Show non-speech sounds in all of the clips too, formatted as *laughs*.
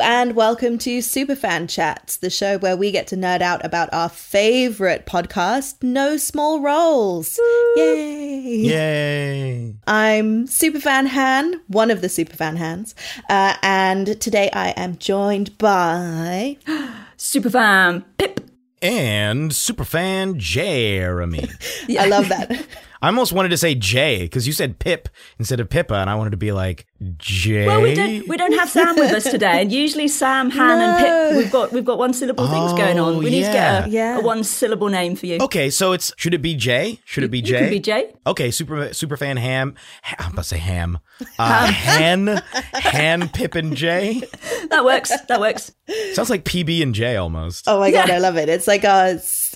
And welcome to Superfan Chats, the show where we get to nerd out about our favorite podcast, No Small Roles. Yay! Yay! I'm Superfan Han, one of the Superfan Hands, uh, and today I am joined by *gasps* Superfan Pip. And superfan Jeremy. *laughs* I love that. *laughs* I almost wanted to say Jay because you said Pip instead of Pippa, and I wanted to be like Jay. Well, we don't we don't have Sam with us today, and usually Sam, Han, and Pip we've got we've got one syllable things going on. We need to get a, Oh, yeah. a one syllable name for you. Okay, so it's should it be Jay? Should it be You Jay? can be Jay. Okay, super super fan ham. ha- I'm about to say ham. Uh, Han, Han, Pip, and Jay. That works. That works. Sounds like PB and J almost. Oh my god, I love it. It's like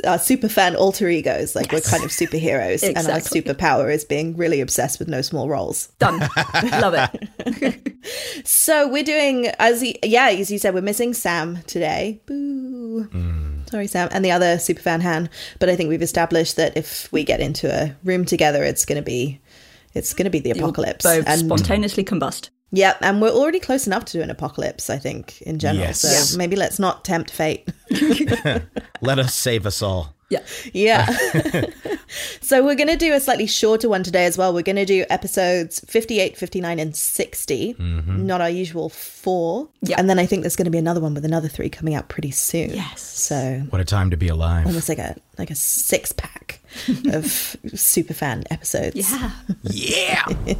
Uh, our, our superfan alter egos. Like we're kind of superheroes, and our Exactly. superpower is being really obsessed with no small roles. Done. *laughs* Love it. *laughs* So we're doing as he, yeah, as you said, we're missing Sam today. Boo. Mm. Sorry, Sam, and the other superfan Han. But I think we've established that if we get into a room together, it's going to be it's going to be the apocalypse. Both And spontaneously combust. Yeah, and we're already close enough to do an apocalypse. I think in general. Yes. So Yeah. maybe let's not tempt fate. *laughs* *laughs* Let us save us all. Yeah. Yeah. *laughs* so we're going to do a slightly shorter one today as well. We're going to do episodes 58, 59, and 60, mm-hmm. not our usual four. Yeah. And then I think there's going to be another one with another three coming out pretty soon. Yes. So What a time to be alive. almost like a like a six pack of super fan episodes. Yeah. Yeah.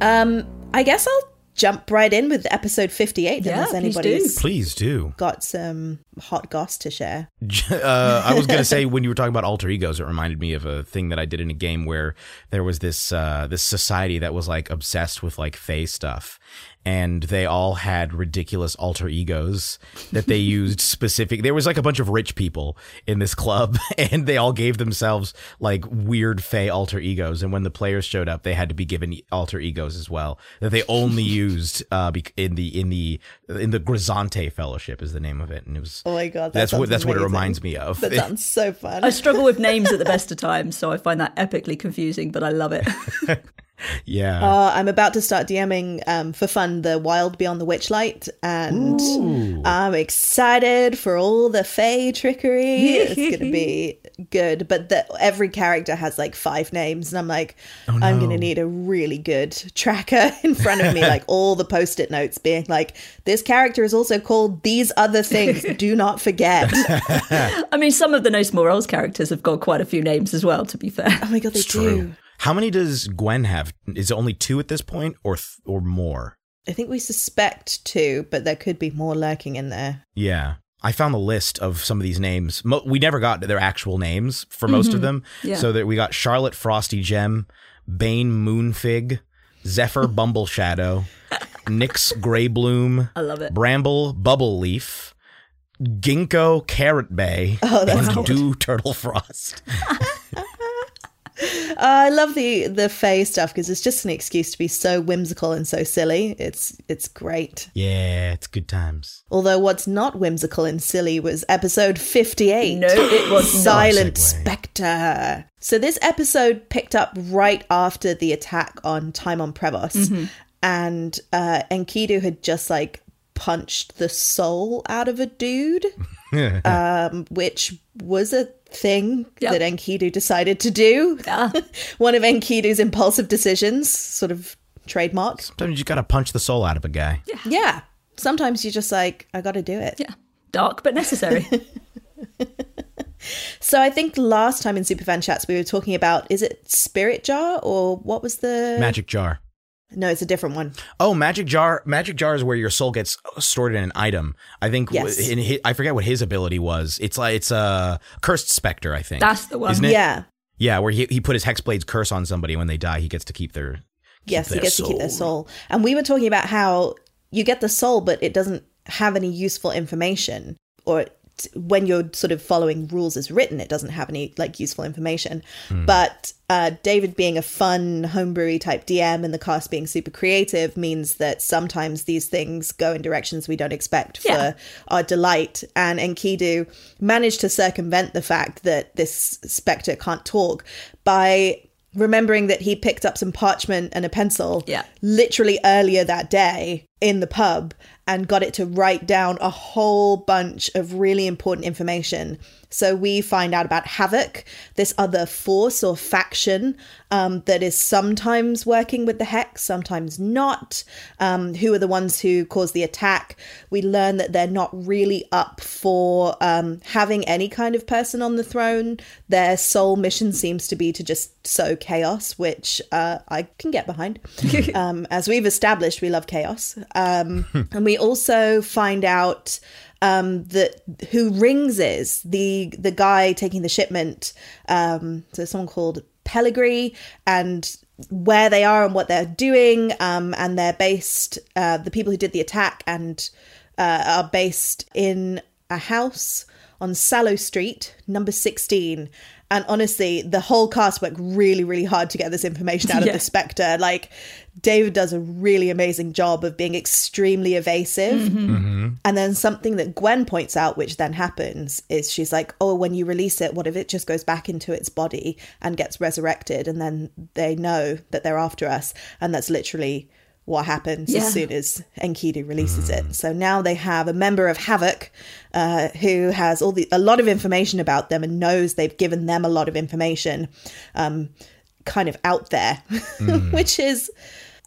Um, I guess I'll jump right in with episode 58 Yeah, unless please do. Please do. got some hot goss to share. *laughs* uh, I was gonna say when you were talking about alter egos, it reminded me of a thing that I did in a game where there was this uh, this society that was like obsessed with like Fey stuff, and they all had ridiculous alter egos that they *laughs* used specific. There was like a bunch of rich people in this club, *laughs* and they all gave themselves like weird Fey alter egos. And when the players showed up, they had to be given alter egos as well that they only *laughs* used uh, in the in the in the Grisante Fellowship is the name of it, and it was Oh my god, that that's what sounds that's what it reminds me of. That sounds so fun. I struggle with names at the best of times, so I find that epically confusing, but I love it. Yeah. Uh, I'm about to start DMing um, for fun the Wild Beyond the Witchlight, and I'm excited for all the Fey trickery. it's gonna be *laughs* good, but the, every character has like five names, and I'm like, Oh, I'm gonna need a really good tracker *laughs* in front of me, like *laughs* all the post-it notes being like, this character is also called these other things. Do not forget. I mean, some of the No Small Roles characters have got quite a few names as well, to be fair. oh my god, they It's do. true. How many does Gwen have? Is it only two at this point, or th- or more? I think we suspect two, but there could be more lurking in there. Yeah, I found the list of some of these names. Mo- we never got their actual names for most of mm-hmm. them. Yeah. So that we got Charlotte Frosty Gem, Bane Moonfig, Zephyr *laughs* Bumble Shadow, Nyx Grey Bloom, I love it. Bramble Bubble Leaf, Ginkgo Carrot Bay, Oh, that's and. Dew Turtle Frost. *laughs* I love the the Fae stuff because it's just an excuse to be so whimsical and so silly. It's it's great. Yeah, it's good times. Although what's not whimsical and silly was episode 58. No, it was. *gasps* Silent Segue. Spectre. So this episode picked up right after the attack on Timon Prevos. And uh, Enkidu had just like punched the soul out of a dude, *laughs* um, which was a thing Yep. that Enkidu decided to do. Yeah. *laughs* One of Enkidu's impulsive decisions, sort of trademark. Sometimes you gotta punch the soul out of a guy. Yeah. Sometimes you're just like, I got to do it. Yeah. Dark but necessary. *laughs* So I think last time in Superfan chats we were talking about is it Spirit Jar or what was the Magic jar. No, it's a different one. Oh, magic jar. Magic jar is where your soul gets stored in an item. I think. Yes. In his, I forget what his ability was. It's like it's a cursed specter. I think That's the one. Isn't it? Yeah. Yeah, where he he put his hex blades curse on somebody when they die. He gets to keep their. keep Yes, he their gets to keep their soul. And we were talking about how you get the soul but it doesn't have any useful information or t- when you're sort of following rules as written it doesn't have any like useful information. But uh, David being a fun homebrewy type DM and the cast being super creative means that sometimes these things go in directions we don't expect for our delight. And Enkidu managed to circumvent the fact that this spectre can't talk by remembering that he picked up some parchment and a pencil Yeah. literally earlier that day in the pub and got it to write down a whole bunch of really important information. So we find out about Havoc, this other force or faction um, that is sometimes working with the Hex, sometimes not, um, who are the ones who cause the attack. We learn that they're not really up for um, having any kind of person on the throne. Their sole mission seems to be to just sow chaos, which uh, I can get behind. *laughs* um, as we've established, we love chaos. Um, and we also find out um, that who Rings is the the guy taking the shipment. Um, so someone called Pellegrini and where they are and what they're doing. Um, and they're based. Uh, the people who did the attack and uh, are based in a house on Sallow Street, number sixteen. And honestly, the whole cast worked really, really hard to get this information out of Yeah. the Spectre. Like, David does a really amazing job of being extremely evasive. Mm-hmm. Mm-hmm. And then something that Gwen points out, which then happens, is she's like, Oh, when you release it, what if it just goes back into its body and gets resurrected? And then they know that they're after us. And that's literally what happens Yeah. as soon as Enkidu releases it. So now they have a member of Havoc uh, who has all the a lot of information about them and knows they've given them a lot of information, um, kind of out there, *laughs* which is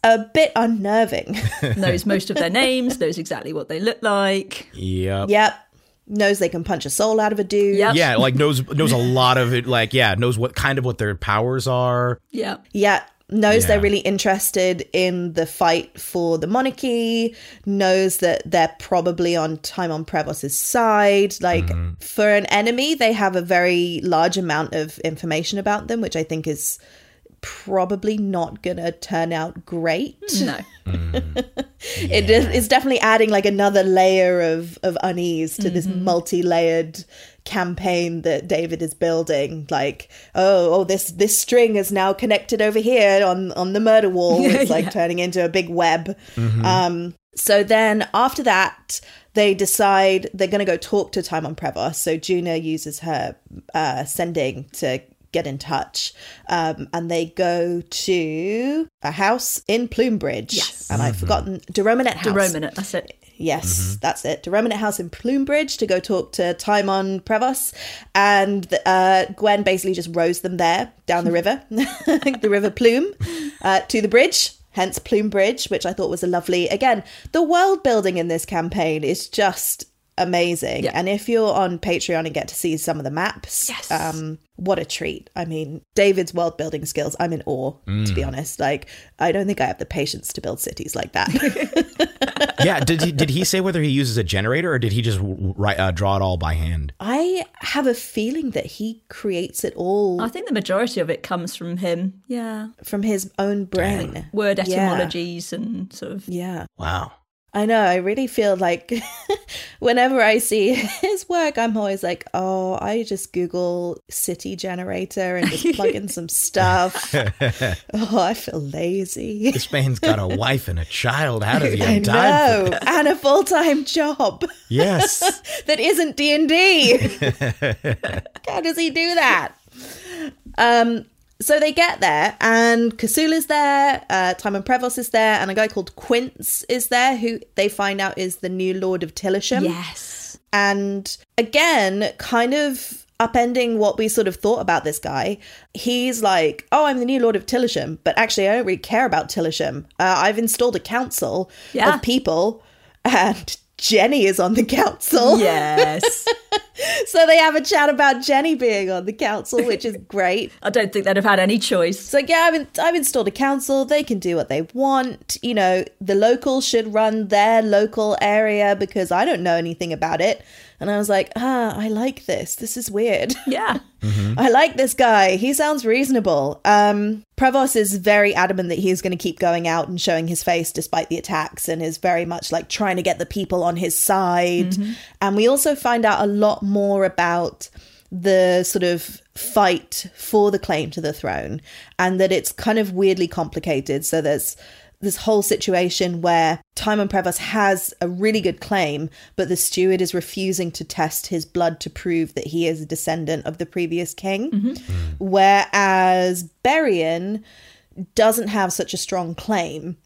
a bit unnerving. *laughs* knows most of their names, knows exactly what they look like. Yep. yep, knows they can punch a soul out of a dude. Yep. Yeah, like knows knows a *laughs* lot of it. Like yeah, knows what kind of what their powers are. Yeah. Yeah, knows they're really interested in the fight for the monarchy, knows that they're probably on Timon Prevos's side. Like, mm-hmm. for an enemy, they have a very large amount of information about them, which I think is probably not gonna turn out great. Hmm, no. *laughs* Mm. It is it's definitely adding like another layer of of unease to this mm-hmm. multi-layered campaign that David is building. Like, oh, oh, this this string is now connected over here on on the murder wall. *laughs* It's like Yeah. turning into a big web. Um, so then after that, they decide they're going to go talk to Timon Prevos. So Juno uses her uh, sending to get in touch. Um, and they go to a house in Plumbridge. Yes. And I've forgotten Derominate House. The Romanit, that's it. Yes, that's it. To Remnant House in Plumebridge to go talk to Timon Prevos. And uh, Gwen basically just rows them there down the river, *laughs* the River Plume, uh, to the bridge. Hence Plume Bridge, which I thought was a lovely. Again, the world building in this campaign is just amazing. Yeah. And if you're on Patreon and get to see some of the maps, Yes. um, what a treat. I mean, David's world building skills, I'm in awe, to be honest. Like, I don't think I have the patience to build cities like that. *laughs* Yeah, did he did he say whether he uses a generator or did he just write uh, draw it all by hand? I have a feeling that he creates it all I think the majority of it comes from him. Yeah. from his own brain. Word Yeah. etymologies and sort of. Yeah. Wow. I know. I really feel like *laughs* whenever I see *laughs* his work, I'm always like, oh, I just Google city generator and just plug in some stuff. *laughs* oh, I feel lazy. This man's got a wife and a child. How does he I have time? know, and a full time job Yes. that isn't D and D. How does he do that? Um. So they get there, and Kasula's there, uh, Timon Prevost is there, and a guy called Quince is there, who they find out is the new Lord of Tillisham. Yes. And again, kind of upending what we sort of thought about this guy. He's like, oh, I'm the new Lord of Tillisham, but actually, I don't really care about Tillisham. Uh, I've installed a council Yeah. of people, *laughs* and Jenny is on the council. Yes. *laughs* So they have a chat about Jenny being on the council, which is *laughs* great. I don't think they'd have had any choice. So yeah, I've, in- I've installed a council. They can do what they want. You know, the locals should run their local area because I don't know anything about it. And I was like, ah, I like this. This is weird. *laughs* Yeah. I like this guy. He sounds reasonable. Um, Prevost is very adamant that he's going to keep going out and showing his face despite the attacks and is very much like trying to get the people on his side. And we also find out a lot more about the sort of fight for the claim to the throne and that it's kind of weirdly complicated. So there's this whole situation where Timon Prevost has a really good claim, but the steward is refusing to test his blood to prove that he is a descendant of the previous king. Mm-hmm. Mm. Whereas Berian doesn't have such a strong claim,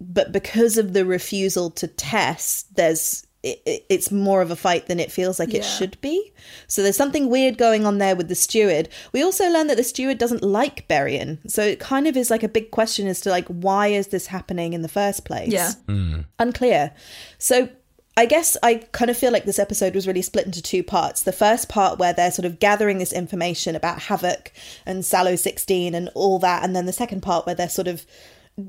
but because of the refusal to test, there's it, it- it's more of a fight than it feels like it should be. So there's something weird going on there with the steward. We also learn that the steward doesn't like Berian. So it kind of is like a big question as to like why is this happening in the first place? Yeah. Hmm. Unclear. So I guess I kind of feel like this episode was really split into two parts. The first part where they're sort of gathering this information about Havoc and Sallow 16 and all that, and then the second part where they're sort of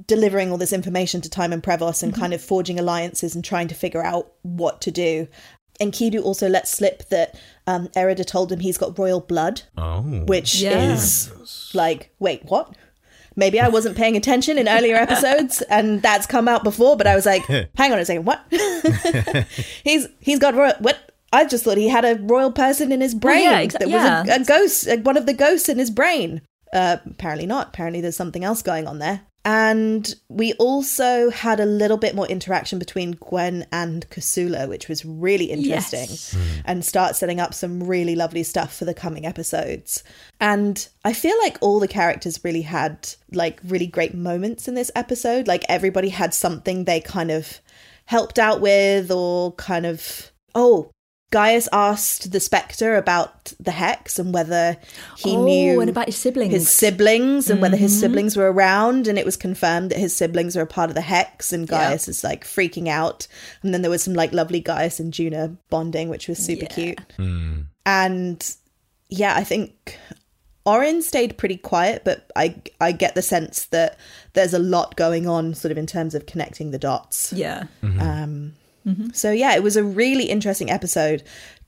delivering all this information to Timon Prevost and kind of forging alliances and trying to figure out what to do. Enkidu also lets slip that um, Erida told him he's got royal blood, Oh. which Yeah. is like, wait, what? Maybe I wasn't paying attention in earlier *laughs* episodes, and that's come out before. But I was like, *laughs* hang on a second, what? *laughs* he's he's got royal. What? I just thought he had a royal person in his brain. yeah, exa- there was a, a ghost, uh, one of the ghosts in his brain. Uh, apparently not. Apparently there's something else going on there. And we also had a little bit more interaction between Gwen and Kasula, which was really interesting Yes. and start setting up some really lovely stuff for the coming episodes. And I feel like all the characters really had like really great moments in this episode. Like everybody had something they kind of helped out with or kind of oh Gaius asked the Spectre about the hex and whether he Oh, knew and about his siblings. his siblings and whether Mm-hmm. his siblings were around and it was confirmed that his siblings are a part of the hex and Yeah. Gaius is like freaking out and then there was some like lovely Gaius and Juna bonding which was super cute hmm. and yeah I think Orin stayed pretty quiet but I I get the sense that there's a lot going on sort of in terms of connecting the dots Yeah. Mm-hmm. Um, so yeah, it was a really interesting episode.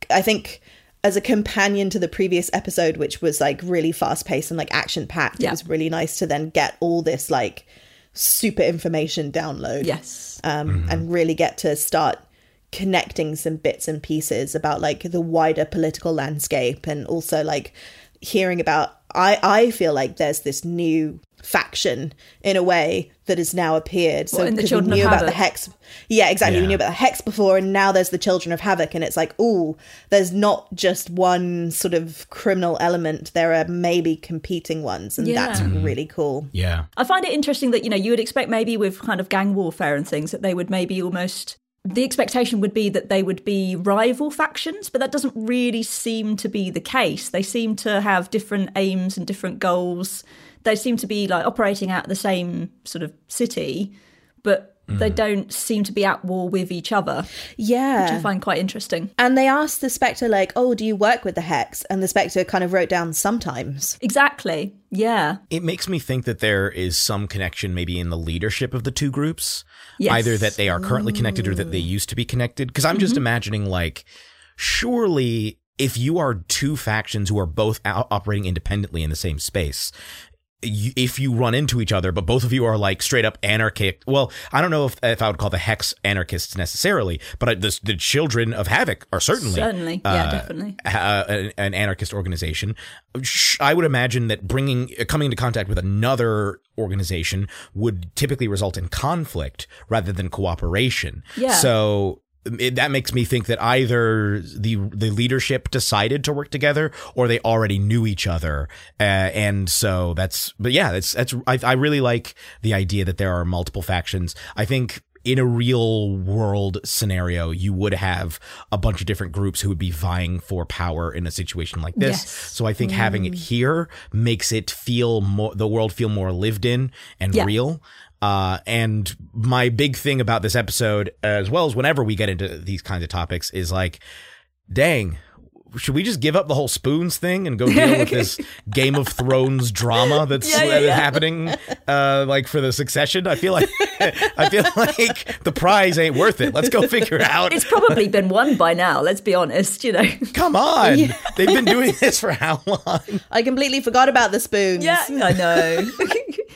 I think as a companion to the previous episode, which was like really fast paced and like action packed, Yeah. it was really nice to then get all this like super information download. Yes. Um, and really get to start connecting some bits and pieces about like the wider political landscape and also like hearing about I I feel like there's this new faction in a way that has now appeared. So What, in the because we Children of knew about the hex. Yeah, exactly. We knew about the hex before and now there's the Children of Havoc and it's like, oh, there's not just one sort of criminal element. There are maybe competing ones and Yeah. that's mm-hmm. really cool. Yeah. I find it interesting that, you know, you would expect maybe with kind of gang warfare and things that they would maybe almost. The expectation would be that they would be rival factions, but that doesn't really seem to be the case. They seem to have different aims and different goals. They seem to be like operating out of the same sort of city, but mm. they don't seem to be at war with each other, Yeah. which I find quite interesting. And they asked the Spectre, like, oh, do you work with the Hex? And the Spectre kind of wrote down sometimes. Exactly. Yeah. It makes me think that there is some connection maybe in the leadership of the two groups. Yes. Either that they are currently connected or that they mm. used to be connected. Because I'm just mm-hmm. imagining, like, surely if you are two factions who are both operating independently in the same space, if you run into each other, but both of you are like straight up anarchic. Well, I don't know if, if I would call the hex anarchists necessarily, but I, the, the children of havoc are certainly Certainly. Yeah, definitely. uh, an, an anarchist organization. I would imagine that bringing uh, coming into contact with another organization would typically result in conflict rather than cooperation. Yeah. So it, that makes me think that either the the leadership decided to work together or they already knew each other, uh, and so that's. But yeah, that's that's. I, I really like the idea that there are multiple factions. I think in a real world scenario, you would have a bunch of different groups who would be vying for power in a situation like this. Yes. So I think having it here makes it feel more, the world feel more lived in and Yeah. real. Uh, and my big thing about this episode, as well as whenever we get into these kinds of topics, is like, dang, should we just give up the whole spoons thing and go deal with this *laughs* Game of Thrones drama that's Yeah, yeah, yeah. happening, uh, like for the succession? I feel like I feel *laughs* like the prize ain't worth it. Let's go figure *laughs* out. It's probably been won by now, let's be honest, you know. Come on, they've been doing this for how long? I completely forgot about the spoons. Yeah, I know.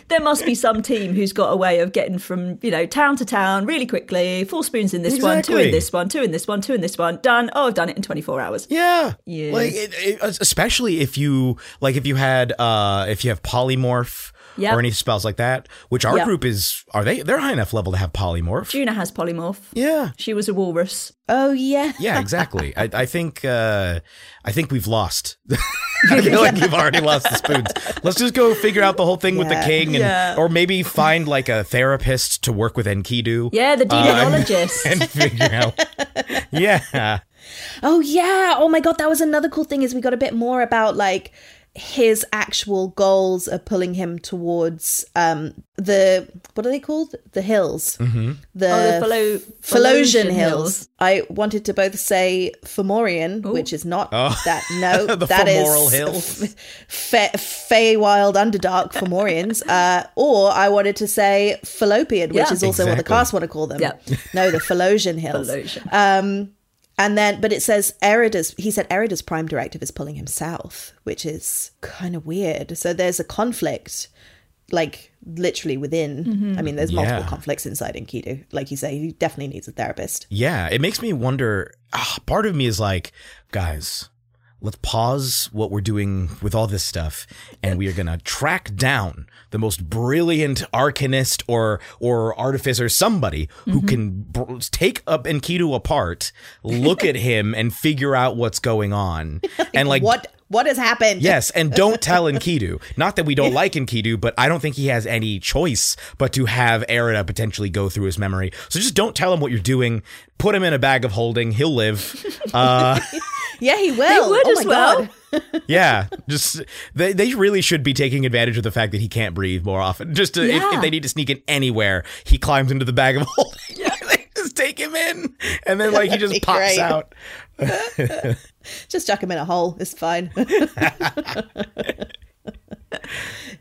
there must be some team who's got a way of getting from, you know, town to town really quickly. Four spoons in this one, two in this one, two in this one, two in this one. Done. Oh, I've done it in 24 hours. Yeah, Yeah. Like, it, it, especially if you like, if you had, uh, if you have polymorph Yep. or any spells like that, which our Yep. group is, are they? They're high enough level to have polymorph. Juna has polymorph. Yeah. She was a walrus. Oh yeah. *laughs* Yeah, exactly. I, I think uh, I think we've lost. *laughs* I *laughs* feel like you've already lost the spoons. Let's just go figure out the whole thing with the king, and Yeah. or maybe find like a therapist to work with Enkidu. Yeah, the uh, and- demonologist. and figure out. Yeah, Oh yeah. Oh my god, that was another cool thing is we got a bit more about like his actual goals are pulling him towards um the what are they called? The hills. Mm-hmm. The, Oh, the Philo- Philosian Philosian hills. Hills. I wanted to both say Fomorian, which is not that. *laughs* No, Oh. The that is femoral hills. *laughs* Fe- Feywild Underdark Fomorians. *laughs* uh, or I wanted to say Fallopian, which Yeah. is also what the cast want to call them. Yeah. No, the Philosian hills. Philosian. Um, and then, but it says Erida's, he said Erida's prime directive is pulling him south, which is kind of weird. So there's a conflict, like literally within. I mean, there's multiple Yeah. conflicts inside Enkidu. Like you say, he definitely needs a therapist. yeah. It makes me wonder. ah, part of me is like, guys. Let's pause what we're doing with all this stuff, and we are gonna track down the most brilliant arcanist or or artificer, somebody who mm-hmm. can br- take up Enkidu apart, look at *laughs* him, and figure out what's going on, *laughs* and like what what has happened? Yes, and *laughs* don't tell Enkidu. Not that we don't *laughs* like Enkidu, but I don't think he has any choice but to have Erida potentially go through his memory. So just don't tell him what you're doing. Put him in a bag of holding. He'll live. *laughs* Uh, yeah, he will. He would oh as my well. god. yeah, just they they really should be taking advantage of the fact that he can't breathe more often. Just to, if, if they need to sneak in anywhere, he climbs into the bag of holding. Just take him in, and then like he just *laughs* pops great. out. *laughs* Just chuck him in a hole. It's fine. *laughs*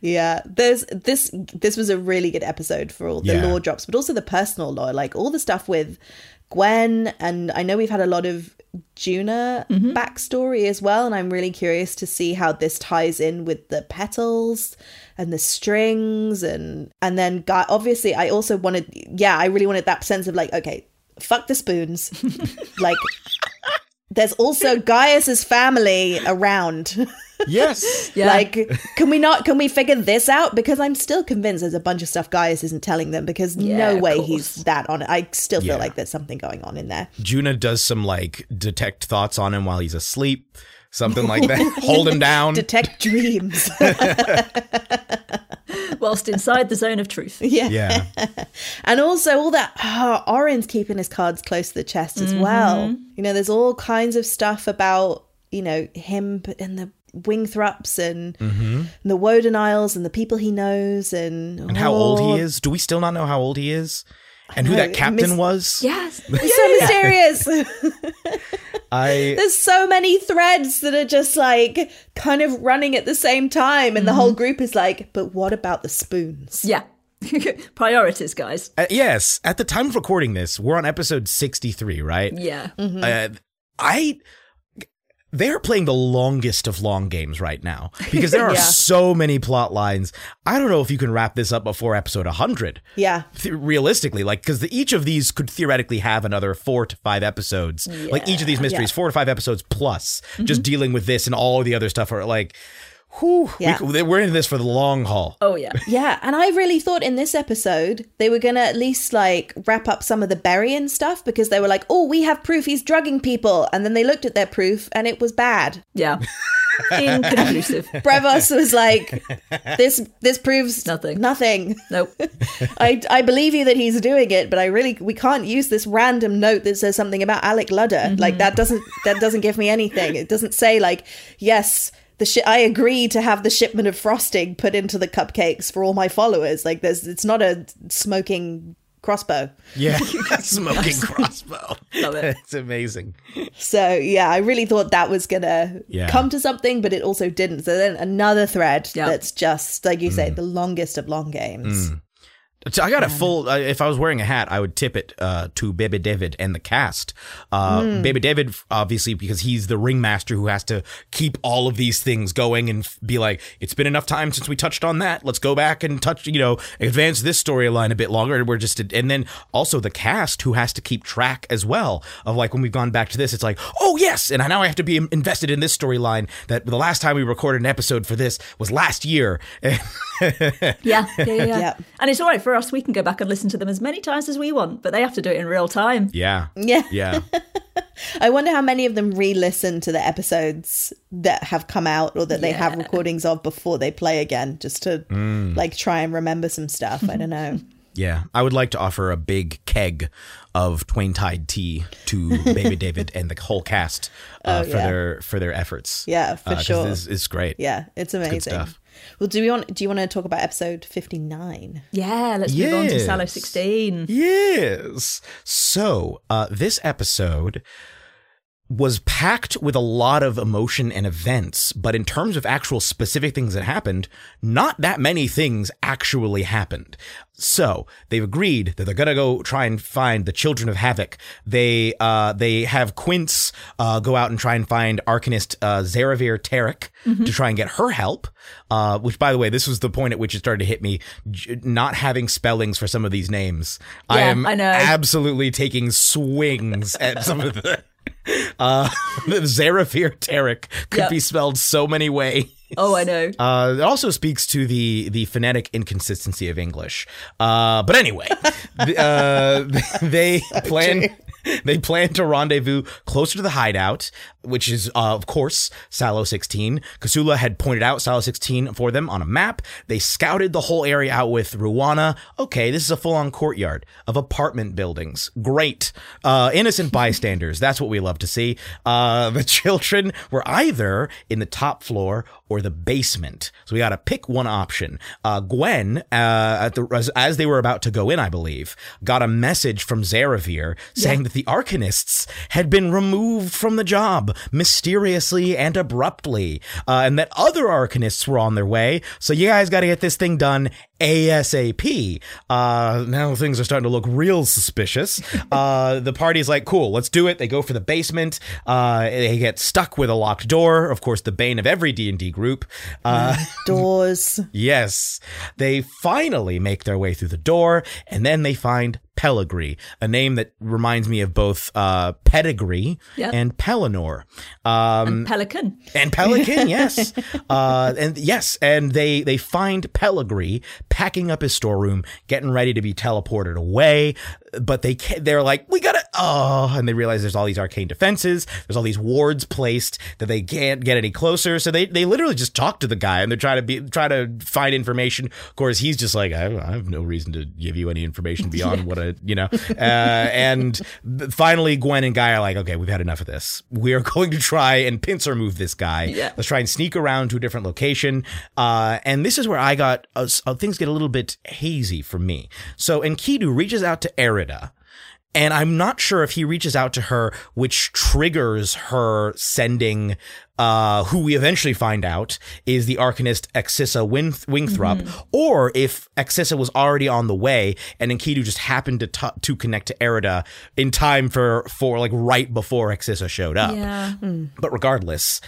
yeah, there's this. This was a really good episode for all the Yeah. lore drops, but also the personal lore, like all the stuff with Gwen. And I know we've had a lot of Juna mm-hmm. backstory as well, and I'm really curious to see how this ties in with the petals and the strings, and and then Guy. Obviously, I also wanted. Yeah, I really wanted that sense of like, okay, fuck the spoons, *laughs* like. There's also *laughs* Gaius's family around. Yes. *laughs* Yeah. Like, can we not? Can we figure this out? Because I'm still convinced there's a bunch of stuff Gaius isn't telling them. Because Yeah, no way he's that on it. I still feel Yeah. like there's something going on in there. Juna does some like detect thoughts on him while he's asleep, something like that. *laughs* Hold him down. Detect dreams. *laughs* *laughs* whilst inside the zone of truth. yeah. yeah. And also all that oh, Orin's keeping his cards close to the chest as mm-hmm. well. You know, there's all kinds of stuff about, you know, him and the Wingthrups and mm-hmm. the Woden Isles and the people he knows and, And how old he is? Do we still not know how old he is? And who know, that captain Miss- was? Yes. It's so mysterious. I There's so many threads that are just like kind of running at the same time, and the whole group is like, but what about the spoons? Yeah. *laughs* Priorities, guys. uh, yes. At the time of recording this, we're on episode sixty-three, right? Yeah. Uh, I they're playing the longest of long games right now because there *laughs* are Yeah. so many plot lines. I don't know if you can wrap this up before episode 100. Yeah. Th- realistically, like, because each of these could theoretically have another four to five episodes. Like, each of these mysteries, four to five episodes plus, just mm-hmm. dealing with this and all the other stuff are like, whew, Yeah. we, we're in this for the long haul. Oh yeah. *laughs* Yeah, and I really thought in this episode they were gonna at least like wrap up some of the Berian stuff because they were like, "Oh, we have proof he's drugging people," and then they looked at their proof and it was bad. Yeah. *laughs* Inconclusive. Prevos was like, "This this proves Nothing. Nothing. Nope. *laughs* I I believe you that he's doing it, but I really we can't use this random note that says something about Alec Ludder. Mm-hmm. Like that doesn't that doesn't give me anything. It doesn't say like, yes." The shi I agree to have the shipment of frosting put into the cupcakes for all my followers. Like, there's, it's not a smoking crossbow. Yeah, *laughs* *laughs* smoking crossbow. *laughs* Love it. it's amazing. So yeah, I really thought that was gonna Yeah. come to something, but it also didn't. So then another thread Yeah. that's just like you Mm. say, the longest of long games. So I got a full. Uh, if I was wearing a hat, I would tip it uh, to Baby David and the cast. Uh, Hmm. Baby David, obviously, because he's the ringmaster who has to keep all of these things going and f- be like, "It's been enough time since we touched on that. Let's go back and touch, you know, advance this storyline a bit longer." And we're just, and then also the cast who has to keep track as well of like when we've gone back to this, it's like, "Oh yes," and now I have to be invested in this storyline. That the last time we recorded an episode for this was last year. *laughs* Yeah. Yeah. Yeah. *laughs* yeah. And it's all right for us. We can go back and listen to them as many times as we want, but they have to do it in real time. yeah, Yeah. yeah. *laughs* I wonder how many of them re-listen to the episodes that have come out or that they have recordings of before they play again, just to Mm. like try and remember some stuff. I don't know. *laughs* Yeah, I would like to offer a big keg of Twain Tide tea to Baby *laughs* David and the whole cast uh, Oh, for their for their efforts. Yeah, for Uh, 'cause sure. It's, is great. Yeah, it's amazing. stuff. Well, do we want? Do you want to talk about episode fifty nine? Yeah. Let's move on to Yes. Sallow 16. Yes. So uh, this episode was packed with a lot of emotion and events, but in terms of actual specific things that happened, not that many things actually happened. So they've agreed that they're gonna go try and find the children of havoc. They uh, they have Quince uh, go out and try and find Arcanist uh, Zaravir Tarek to try and get her help. Uh, which, by the way, this was the point at which it started to hit me. Not having spellings for some of these names, I am I know. absolutely taking swings at some of the. *laughs* Uh, the *laughs* Zarafir Tarek could Yep. be spelled so many ways. Oh, I know. *laughs* Uh, it also speaks to the the phonetic inconsistency of English. Uh, but anyway, uh, they plan they plan to rendezvous closer to the hideout, which is uh, of course Sallow 16. Kasula had pointed out Sallow 16 for them on a map. They scouted the whole area out with Ruana. Okay, this is a full on courtyard of apartment buildings. Great, uh, innocent *laughs* bystanders. That's what we love to see. Uh, the *laughs* children were either in the top floor or the basement. So we got to pick one option. Uh, Gwen, uh, at the, as, as they were about to go in, I believe, got a message from Zaravir saying that the Arcanists had been removed from the job mysteriously and abruptly, uh, and that other Arcanists were on their way. So you guys got to get this thing done ASAP. Uh, now things are starting to look real suspicious. *laughs* Uh, the party's like, cool, let's do it. They go for the basement. Uh, they get stuck with a locked door. Of course, the bane of every D and D group. Uh, *laughs* Doors. yes, they finally make their way through the door, and then they find Pellegri, a name that reminds me of both uh, pedigree Yep. and Pellinor. Um, Pelican. and Pelican, *laughs* yes, uh, and yes, and they they find Pellegri packing up his storeroom, getting ready to be teleported away. But they ca they're like, we gotta oh, and they realize there's all these arcane defenses, there's all these wards placed that they can't get any closer. So they they literally just talk to the guy and they're trying to be try to find information. Of course, he's just like, I, I have no reason to give you any information *laughs* beyond what I you know. Uh, and finally, Gwen and Guy are like, okay, we've had enough of this. We are *laughs* going to try and pincer move this guy. Yeah. Let's try and sneak around to a different location. Uh, and this is where I got uh, uh, things get a little bit hazy for me. So and Enkidu reaches out to Erida. And I'm not sure if he reaches out to her, which triggers her sending, uh, who we eventually find out is the Arcanist Exissa Wing- Wingthrup, or if Exissa was already on the way and Enkidu just happened to t- to connect to Erida in time for, for like right before Exissa showed up. Yeah. But regardless,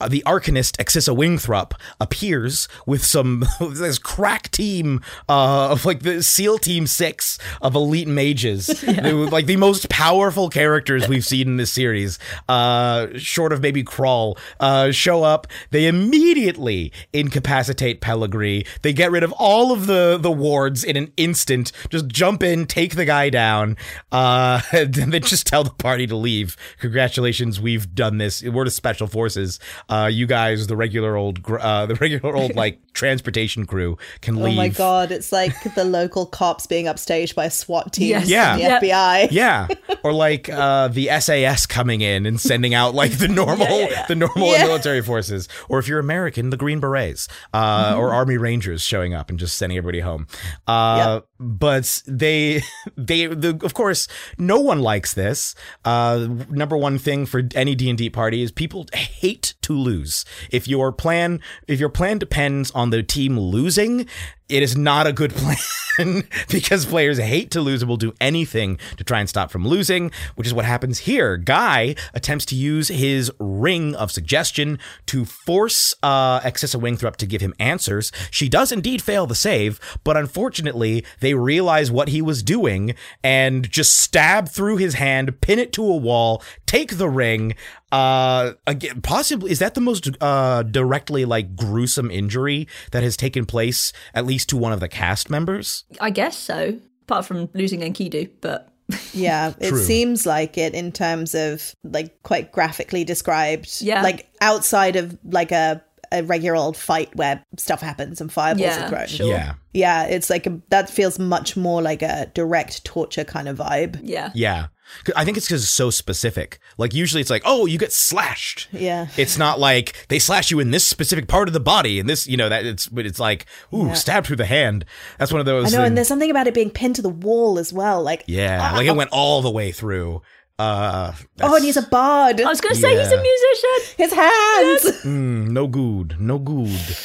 uh, the Arcanist Exissa Wingthrup appears with some *laughs* this crack team uh, of like the SEAL Team Six of elite mages, *laughs* They were, like the most powerful characters we've seen in this series, uh, short of maybe Crawl, uh, show up. They immediately incapacitate Pellegrini. They get rid of all of the the wards in an instant. Just jump in, take the guy down, uh, *laughs* and then just tell the party to leave. Congratulations, we've done this. We're the special forces. Uh, you guys, the regular old, gr- uh, the regular old like *laughs* transportation crew, can leave. Oh my god, it's like the local cops being upstaged by SWAT team Yes. Yeah. the Yep. FBI. Yeah, *laughs* or like uh, the SAS coming in and sending out like the normal, the normal Yeah. military forces, or if you're American, the Green Berets, uh, or Army Rangers showing up and just sending everybody home. Uh, But they, *laughs* they, the, of course, no one likes this. Uh, number one thing for any D and D party is people hate to lose. If your plan, if your plan depends on the team losing, it is not a good *laughs* plan because players hate to lose and will do anything to try and stop from losing, which is what happens here. Guy attempts to use his ring of suggestion to force uh, Exissa Wingthrup to give him answers. She does indeed fail the save, but unfortunately, they realize what he was doing and just stab through his hand, pin it to a wall, take the ring. Uh, again, possibly is that the most uh directly like gruesome injury that has taken place at least to one of the cast members? I guess so. Apart from losing Enkidu, but *laughs* Yeah, it True. seems like it in terms of like quite graphically described. Yeah. Like outside of like a, a regular old fight where stuff happens and fireballs Yeah, are thrown. sure. Yeah. Yeah, it's like a, that feels much more like a direct torture kind of vibe. yeah. Yeah. I think it's because it's so specific. Like usually it's like, oh, you get slashed. Yeah. It's not like they slash you in this specific part of the body and this, you know, that it's, but it's like, ooh, stabbed through the hand. That's one of those. I know, things- and there's something about it being pinned to the wall as well. Like, yeah, like it went all the way through. Uh, oh, and he's a bard. I was going to say he's a musician. His hands. Mm, no good, no good.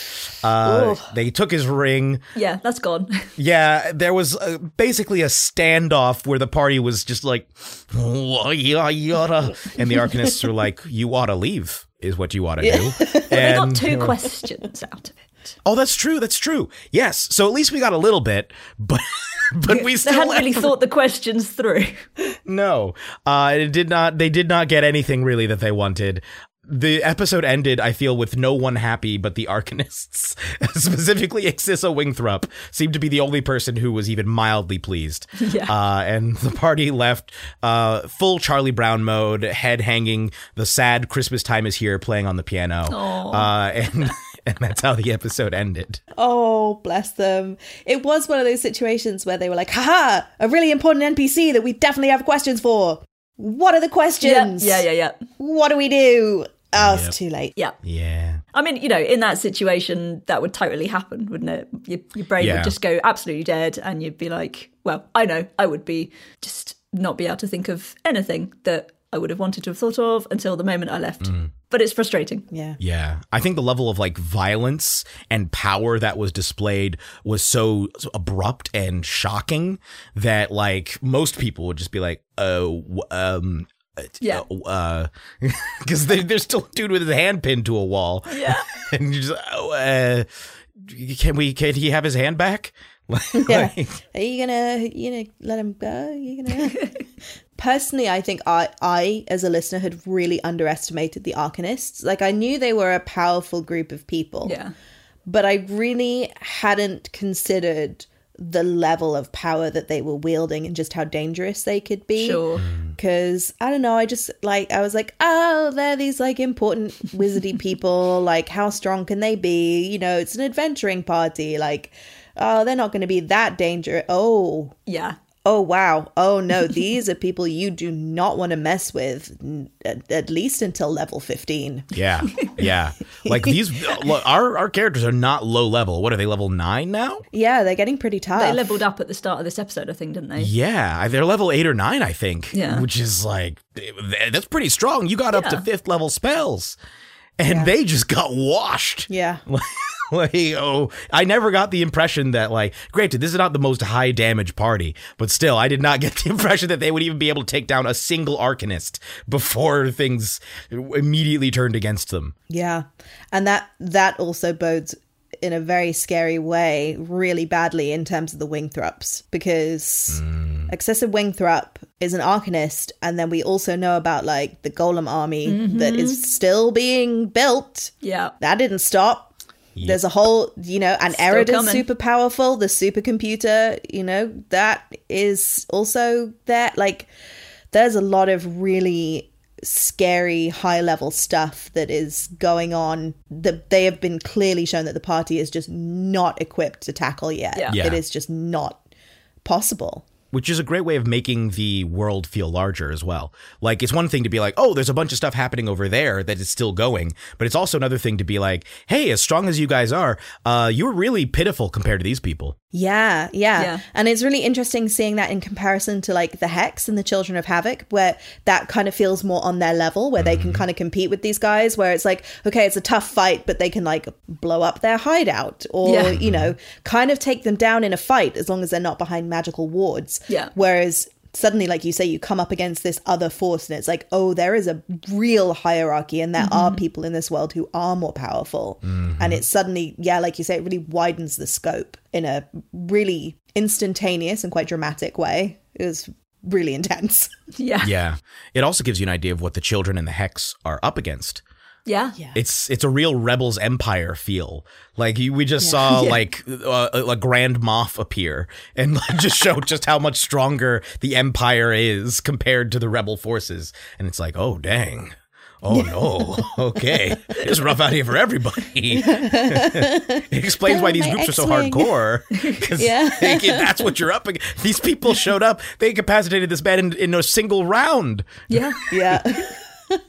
Uh, they took his ring. Yeah, that's gone. Yeah, there was uh, basically a standoff where the party was just like, "Oh, yeah, yada," and the Arcanists were like, "You ought to leave." Is what you ought to do. I *laughs* And got two questions out of it. oh, that's true. That's true. Yes. So at least we got a little bit, but *laughs* *laughs* but we They still hadn't really thought the questions through. No, uh, it did not. They did not get anything really that they wanted. The episode ended, I feel, with no one happy but the Arcanists. *laughs* Specifically, Exissa Wingthrup seemed to be the only person who was even mildly pleased. Yeah. Uh, and the party left uh, full Charlie Brown mode, head hanging, the sad Christmas time is here playing on the piano. Uh, and, *laughs* and that's how the episode ended. Oh, bless them. It was one of those situations where they were like, haha, a really important NPC that we definitely have questions for. What are the yeah, questions? yeah, yeah, yeah. What do we do? Oh, it's too late. Yeah. Yeah. I mean, you know, in that situation, that would totally happen, wouldn't it? Your, your brain Yeah. would just go absolutely dead, and you'd be like, well, I know, I would be just not be able to think of anything that I would have wanted to have thought of until the moment I left. But it's frustrating. Yeah. Yeah. I think the level of like violence and power that was displayed was so, so abrupt and shocking that like most people would just be like, oh, um, Yeah. uh, because *laughs* they, there's still a dude with his hand pinned to a wall. Yeah. *laughs* and you just, oh, uh, can we, can he have his hand back? *laughs* Yeah. Are you gonna you gonna let him go? Are you gonna Personally, I think I I as a listener had really underestimated the Arcanists. Like I knew they were a powerful group of people. Yeah. But I really hadn't considered the level of power that they were wielding and just how dangerous they could be. Sure. Hmm. Because I don't know, I just like I was like, oh, they're these like important wizardy *laughs* people. Like, how strong can they be? You know, it's an adventuring party. Like, oh, they're not going to be that dangerous. Oh, Yeah. Oh wow. Oh no, these are people you do not want to mess with. n- At, at least until level fifteen. Yeah, *laughs* yeah. Like these, look, our our characters are not low level. What are they? Level nine now? Yeah, they're getting pretty tough. They leveled up at the start of this episode, I think, didn't they? Yeah, they're level eight or nine, I think. Yeah. which is like that's pretty strong. You got up to fifth level spells, and they just got washed. Yeah. *laughs* *laughs* like, oh, I never got the impression that, like, granted, this is not the most high damage party, but still, I did not *laughs* get the impression that they would even be able to take down a single Arcanist before *laughs* things immediately turned against them. Yeah. And that that also bodes in a very scary way really badly in terms of the Wingthrups because mm. Exissa Wingthrup is an arcanist and then we also know about like the golem army that is mm-hmm. still being built Yeah. that didn't stop there's a whole you know and Still Erida's super powerful the supercomputer you know that is also there like there's a lot of really scary high level stuff that is going on that they have been clearly shown that the party is just not equipped to tackle yet Yeah. Yeah. it is just not possible which is a great way of making the world feel larger as well. Like it's one thing to be like, "Oh, there's a bunch of stuff happening over there that is still going," but it's also another thing to be like, "Hey, as strong as you guys are, uh, you're really pitiful compared to these people." Yeah, yeah, Yeah. And it's really interesting seeing that in comparison to like the Hex and the Children of Havoc, where that kind of feels more on their level, where they can mm-hmm. kind of compete with these guys, where it's like, okay, it's a tough fight, but they can like blow up their hideout or, Yeah. you know, kind of take them down in a fight as long as they're not behind magical wards. Yeah. Whereas suddenly, like you say, you come up against this other force and it's like, oh, there is a real hierarchy and there are mm-hmm. people in this world who are more powerful. Mm-hmm. And it's suddenly, yeah, like you say, it really widens the scope in a really instantaneous and quite dramatic way. It was really *laughs* intense. Yeah. Yeah. It also gives you an idea of what the children and the hex are up against. Yeah. It's it's a real rebels empire feel. Like you, we just saw *laughs* like uh, a, a grand moff appear and like, just show *laughs* just how much stronger the empire is compared to the rebel forces. And it's like, oh dang. Oh no. Okay. It's rough out here for everybody. *laughs* it explains why these my groups are so X-Wing. hardcore. 'Cause Yeah. they- that's what you're up against. These people showed up. They incapacitated this man in, in a single round. Yeah. Yeah.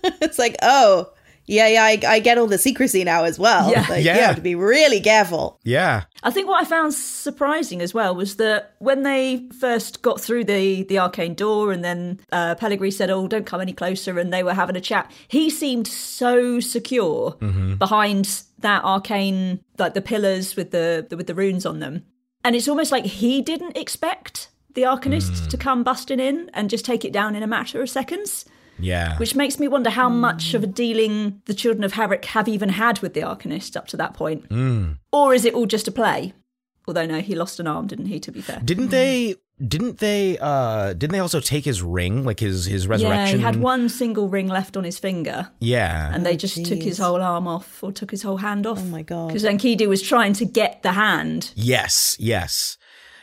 it's like, oh, yeah, yeah, I, I get all the secrecy now as well. Yeah. Like, Yeah. You have to be really careful. Yeah. I think what I found surprising as well was that when they first got through the the arcane door, and then uh, Pellegrini said, "Oh, don't come any closer," and they were having a chat. He seemed so secure behind that arcane, like the pillars with the, with the runes on them, and it's almost like he didn't expect the arcanist to come busting in and just take it down in a matter of seconds. Yeah. Which makes me wonder how much of a dealing the Children of Havoc have even had with the Arcanist up to that point. Or is it all just a play? Although no, he lost an arm, didn't he, to be fair? Didn't they? Didn't they? uh Didn't they also take his ring, like his his resurrection? Yeah, he had one single ring left on his finger. Yeah, And they just took his whole arm off or took his whole hand off. Oh my God. Because Enkidu was trying to get the hand. yes, yes,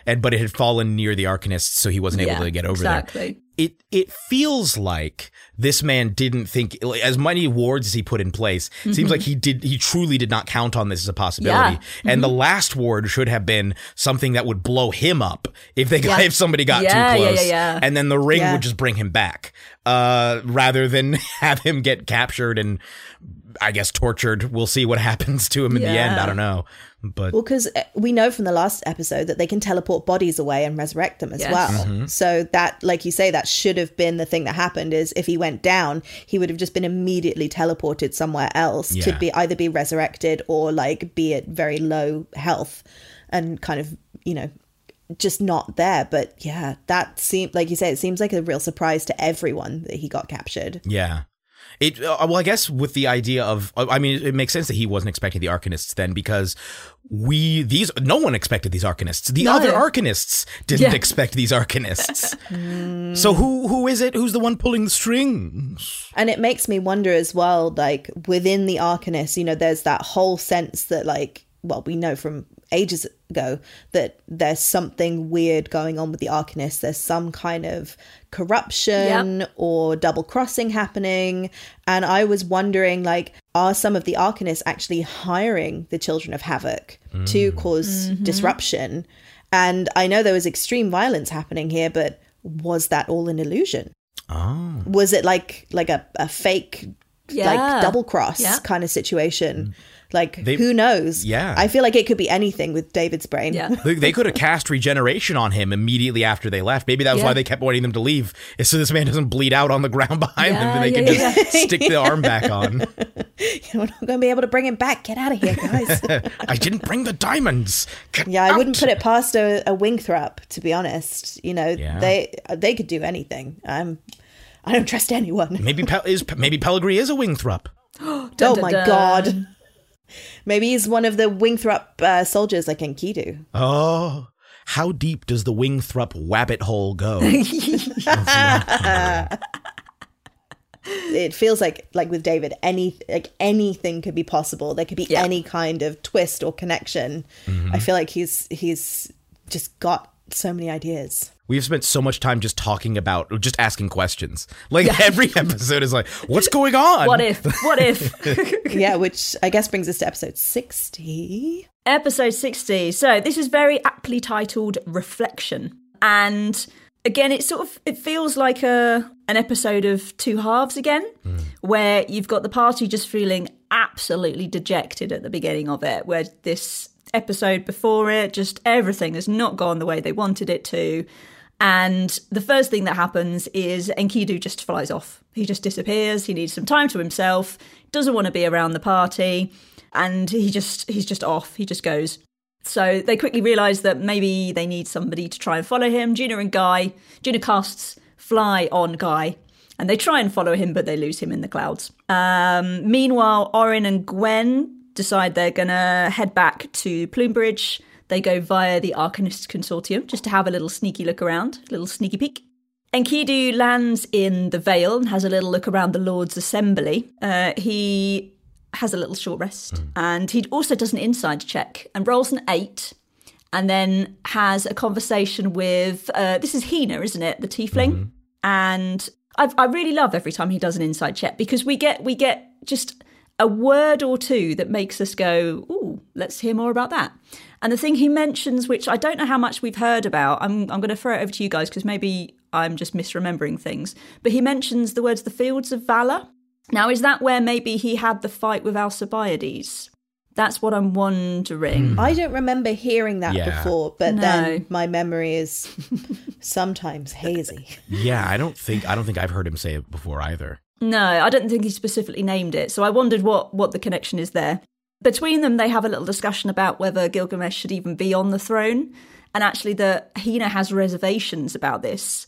and but it had fallen near the Arcanist, so he wasn't able Yeah, to get over exactly. there. It it feels like this man didn't think as many wards as he put in place. Seems like he did. He truly did not count on this as a possibility. Yeah. And the last ward should have been something that would blow him up if they got, Yeah. if somebody got Yeah, too close. yeah, yeah. And then the ring would just bring him back, uh, rather than *laughs* have him get captured and I guess tortured. We'll see what happens to him in the end. I don't know, but Well, because eh, we know from the last episode that they can teleport bodies away and resurrect them as Yes. well. Mm-hmm. So that, like you say, that should have been the thing that happened. Is if he went down, he would have just been immediately teleported somewhere else to be either be resurrected or like be at very low health and kind of you know just not there. But yeah, that seemed like you say, it seems like a real surprise to everyone that he got captured. Yeah. It uh, well, I guess with the idea of, I mean, it makes sense that he wasn't expecting the Arcanists then because we these no one expected these Arcanists. The No. other Arcanists didn't Yeah. expect these Arcanists. *laughs* so who who is it? Who's the one pulling the strings? And it makes me wonder as well, like within the Arcanist, you know, there's that whole sense that, like, well, we know from ages ago that there's something weird going on with the Arcanist. There's some kind of corruption or double crossing happening. And I was wondering, like, are some of the Arcanists actually hiring the Children of Havoc to mm. cause mm-hmm. disruption? And I know there was extreme violence happening here, but was that all an illusion? Oh, was it like like a, a fake Yeah. like double cross Yeah. kind of situation. Mm. Like They- who knows? Yeah. I feel like it could be anything with David's brain. Yeah. They, they could have cast regeneration on him immediately after they left. Maybe that was Yeah. why they kept wanting them to leave, is so this man doesn't bleed out on the ground *laughs* behind them, and they yeah, can yeah, just stick the arm back on. *laughs* We're not going to be able to bring him back. Get out of here, guys. *laughs* I didn't bring the diamonds. Get yeah, I wouldn't put it past a, a Wingthrup, to be honest. You know, Yeah. they they could do anything. I'm I don't trust anyone. Maybe Pel- is maybe Pellegrini is a wingthrup. *gasps* oh dun, my dun. god. Maybe he's one of the Wingthrup uh, soldiers like Enkidu. Oh, how deep does the wingthrup wabbit hole go? *laughs* It feels like like with David, any like anything could be possible. There could be Yeah. any kind of twist or connection. I feel like he's he's just got so many ideas. We've spent so much time just talking about, just asking questions. Like every *laughs* episode is like, what's going on? What if? What if? *laughs* *laughs* yeah, which I guess brings us to episode 60. Episode 60. So this is very aptly titled Reflection. And again, it sort of it feels like a an episode of two halves again, hmm. where you've got the party just feeling absolutely dejected at the beginning of it, where this episode before it, just everything has not gone the way they wanted it to. And the first thing that happens is Enkidu just flies off. He just disappears. He needs some time to himself. Doesn't want to be around the party, and he just he's just off. He just goes. So they quickly realise that maybe they need somebody to try and follow him. Gina and Guy, Gina casts fly on Guy, and they try and follow him, but they lose him in the clouds. Um, meanwhile, Orin and Gwen decide they're gonna head back to Plumebridge. They go via the Arcanists Consortium just to have a little sneaky look around, a little sneaky peek. Enkidu lands in the Vale and has a little look around the Lord's Assembly. Uh, he has a little short rest and he also does an insight check and rolls an eight and then has a conversation with uh, this is Hina, isn't it? The tiefling. And I, I really love every time he does an insight check because we get we get just a word or two that makes us go, "Ooh, let's hear more about that." And the thing he mentions, which I don't know how much we've heard about, I'm I'm going to throw it over to you guys because maybe I'm just misremembering things. But he mentions the words "the fields of valor." Now, is that where maybe he had the fight with Alcibiades? That's what I'm wondering. Hmm. I don't remember hearing that Yeah. before, but No. then my memory is *laughs* sometimes hazy. Yeah, I don't think I don't think I've heard him say it before either. No, I don't think he specifically named it. So I wondered what what the connection is there. Between them, they have a little discussion about whether Gilgamesh should even be on the throne, and actually, the Hina has reservations about this.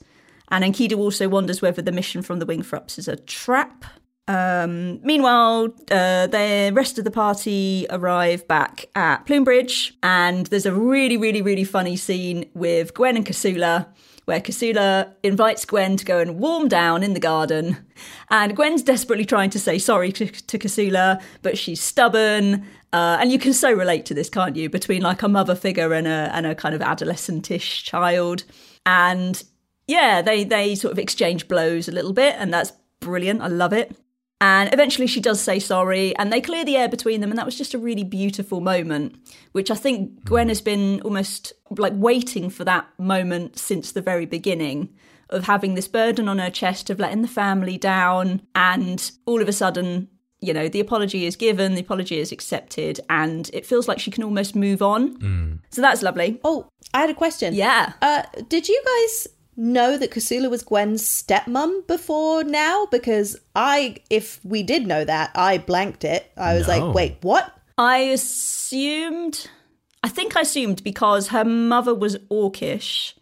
And Enkidu also wonders whether the mission from the Wingthrups is a trap. Um, meanwhile, uh, the rest of the party arrive back at Plumebridge, and there's a really, really, really funny scene with Gwen and Kasula, where Kasula invites Gwen to go and warm down in the garden. And Gwen's desperately trying to say sorry to, to Kasula, but she's stubborn. Uh, and you can so relate to this, can't you? Between like a mother figure and a and a kind of adolescentish child. And yeah, they they sort of exchange blows a little bit, and that's brilliant. I love it. And eventually she does say sorry, and they clear the air between them, and that was just a really beautiful moment, which I think Gwen has been almost like waiting for that moment since the very beginning of having this burden on her chest of letting the family down, and all of a sudden, you know, the apology is given, the apology is accepted, and it feels like she can almost move on. So that's lovely. Oh, I had a question. Yeah. Uh, did you guys know that Kasula was Gwen's stepmom before now? Because I, if we did know that, I blanked it. I was No. like, wait, what? I assumed, I think I assumed because her mother was Orcish,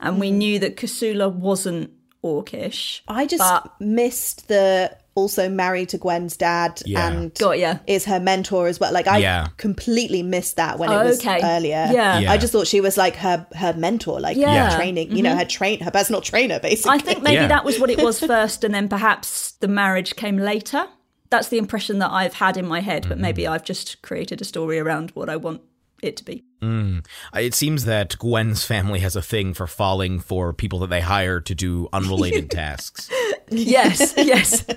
and we hmm. knew that Kasula wasn't Orcish. I just But- missed the also married to Gwen's dad Yeah. and Got ya. is her mentor as well. Like I Yeah. completely missed that when it Oh, was okay. earlier. Yeah. Yeah. I just thought she was like her her mentor, like Yeah. training, you know, mm-hmm. her train her personal trainer basically. I think maybe Yeah. that was what it was *laughs* first, and then perhaps the marriage came later. That's the impression that I've had in my head, but maybe mm. I've just created a story around what I want it to be. Uh, It seems that Gwen's family has a thing for falling for people that they hire to do unrelated *laughs* tasks. Yes, yes. *laughs*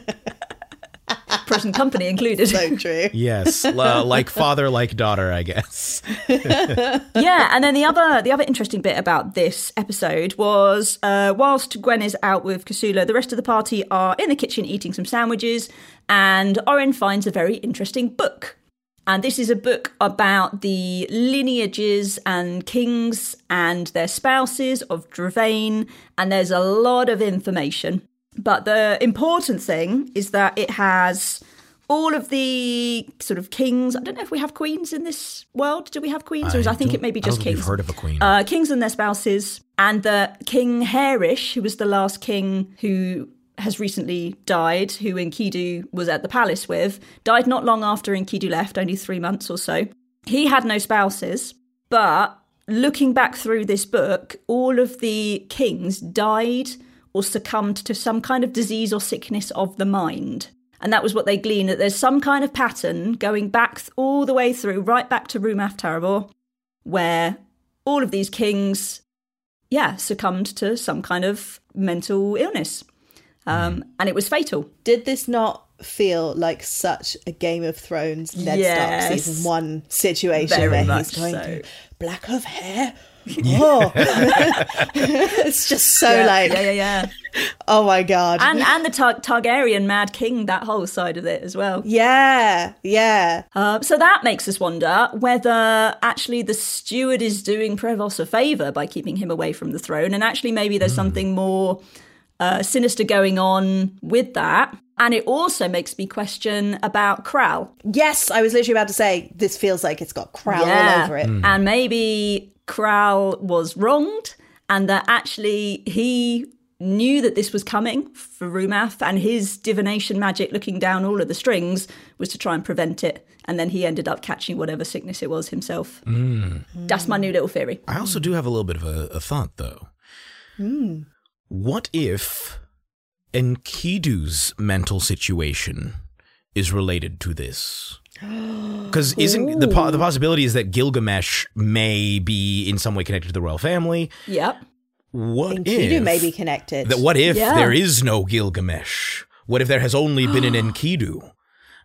present company included. So true. Yes, l- like *laughs* father, like daughter, I guess. yeah, and then the other the other interesting bit about this episode was uh, whilst Gwen is out with Kasula, the rest of the party are in the kitchen eating some sandwiches, and Oren finds a very interesting book. And this is a book about the lineages and kings and their spouses of Dravain, and there's a lot of information. But the important thing is that it has all of the sort of kings. I don't know if we have queens in this world. Do we have queens? or is, I, think it may be I don't just kings. You've heard of a queen? Uh, kings and their spouses, and the King Hairish, who was the last king who has recently died, who Enkidu was at the palace with, died not long after Enkidu left, only three months or so. He had no spouses, but looking back through this book, all of the kings died or succumbed to some kind of disease or sickness of the mind. And that was what they gleaned that there's some kind of pattern going back all the way through, right back to Rumath Tarabor, where all of these kings, yeah, succumbed to some kind of mental illness. Um, And it was fatal. Did this not feel like such a Game of Thrones Ned Yes. Stark season one situation Very where he's going so. through black of hair? *laughs* Oh, *laughs* it's just so like, yeah, yeah, yeah. *laughs* oh my god, And and the Tar- Targaryen Mad King, that whole side of it as well. yeah, yeah. Uh, so that makes us wonder whether actually the steward is doing Prevost a favour by keeping him away from the throne, and actually maybe there's something more uh, sinister going on with that. And it also makes me question about Kral. Yes, I was literally about to say this feels like it's got crown all over it. Mm. And maybe Kral was wronged, and that actually he knew that this was coming for Rumath, and his divination magic, looking down all of the strings, was to try and prevent it. And then he ended up catching whatever sickness it was himself. Mm. That's my new little theory. I also do have a little bit of a, a thought, though. Hmm. What if Enkidu's mental situation is related to this? *gasps* Because isn't the po- the possibility is that Gilgamesh may be in some way connected to the royal family? Yep. What Enkidu if may be connected. that? What if Yeah. there is no Gilgamesh? What if there has only been an *gasps* Enkidu?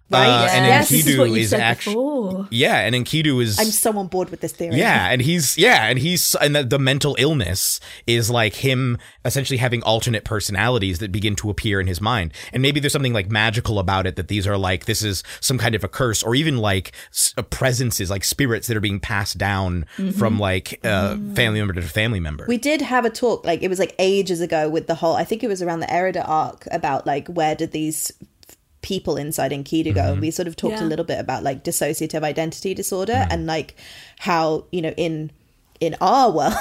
Right, Uh, and yes. This is Enkidu is actually before. yeah, and Enkidu is I'm so on board with this theory. Yeah, and he's yeah, and he's and the, the mental illness is like him essentially having alternate personalities that begin to appear in his mind. And maybe there's something like magical about it that these are like this is some kind of a curse or even like uh, presences like spirits that are being passed down from like uh, family member to family member. We did have a talk, like it was like ages ago with the whole, I think it was around the Erida arc about like where did these people inside Enkidu go? And we sort of talked Yeah. a little bit about like dissociative identity disorder and like how, you know, in in our *laughs* world,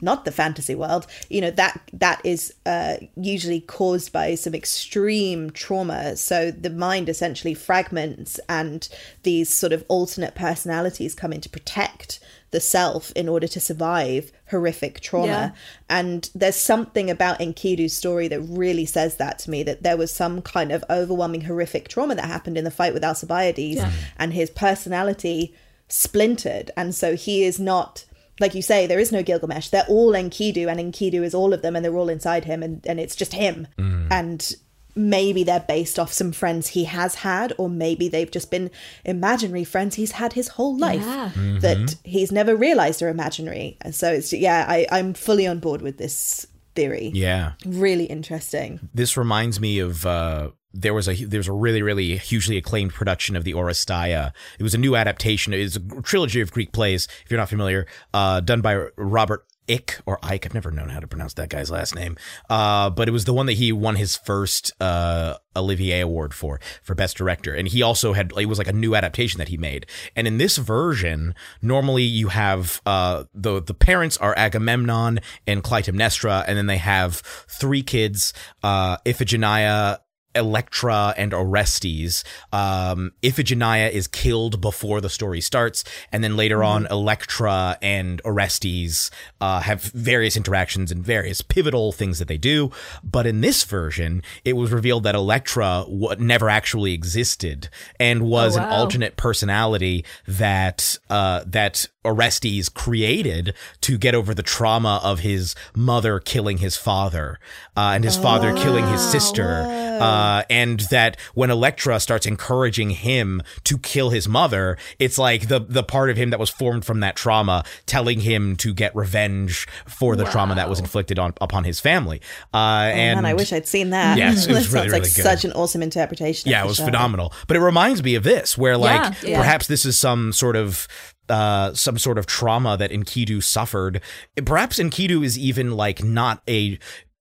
not the fantasy world, you know, that that is uh, usually caused by some extreme trauma. So the mind essentially fragments and these sort of alternate personalities come in to protect the self in order to survive horrific trauma. Yeah. And there's something about Enkidu's story that really says that to me that there was some kind of overwhelming horrific trauma that happened in the fight with Alcibiades Yeah. and his personality splintered. And so he is not, like you say, there is no Gilgamesh. They're all Enkidu and Enkidu is all of them and they're all inside him and, and it's just him. Mm. And maybe they're based off some friends he has had, or maybe they've just been imaginary friends he's had his whole life Yeah. that he's never realized are imaginary. And so it's, yeah, I, I'm fully on board with this theory. yeah. Really interesting. This reminds me of uh, there was a there was a really really hugely acclaimed production of the Oresteia. It was a new adaptation. It's a trilogy of Greek plays. If you're not familiar, uh, done by Robert Ick or Ike. I've never known how to pronounce that guy's last name. Uh, but it was the one that he won his first uh, Olivier Award for for best director, and he also had it was like a new adaptation that he made. And in this version, normally you have uh, the the parents are Agamemnon and Clytemnestra, and then they have three kids, uh, Iphigenia. Electra and Orestes. Um, Iphigenia is killed before the story starts, and then later on, Electra and Orestes uh, have various interactions and various pivotal things that they do. But in this version, it was revealed that Electra w- never actually existed and was Oh, an alternate personality that uh, that Orestes created to get over the trauma of his mother killing his father uh, and his father killing his sister. Uh, Uh, and that when Elektra starts encouraging him to kill his mother, it's like the the part of him that was formed from that trauma telling him to get revenge for the trauma that was inflicted on upon his family. Uh, and Oh, Man, I wish I'd seen that. Yes, *laughs* it was really, sounds like good. such an awesome interpretation. yeah, of it was show. phenomenal. But it reminds me of this, where like Yeah, yeah. perhaps this is some sort of uh some sort of trauma that Enkidu suffered. Perhaps Enkidu is even like not a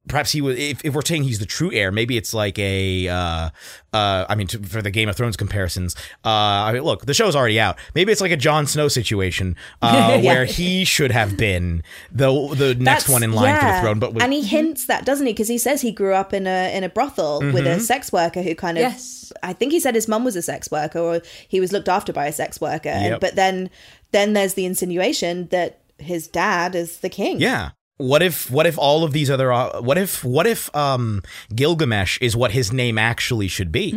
perhaps he was if, if we're saying he's the true heir maybe it's like a uh uh i mean to, for the game of thrones comparisons uh i mean look the show's already out. Maybe it's like a Jon snow situation *laughs* uh where he should have been the the next That's- one in line for the throne but was, and he hints that doesn't he? Because he says he grew up in a in a brothel with Mm-hmm. a sex worker who kind of Yes. i think he said his mum was a sex worker or he was looked after by a sex worker. And- but then then there's the insinuation that his dad is the king. Yeah. What if what if all of these other uh, what if what if um Gilgamesh is what his name actually should be?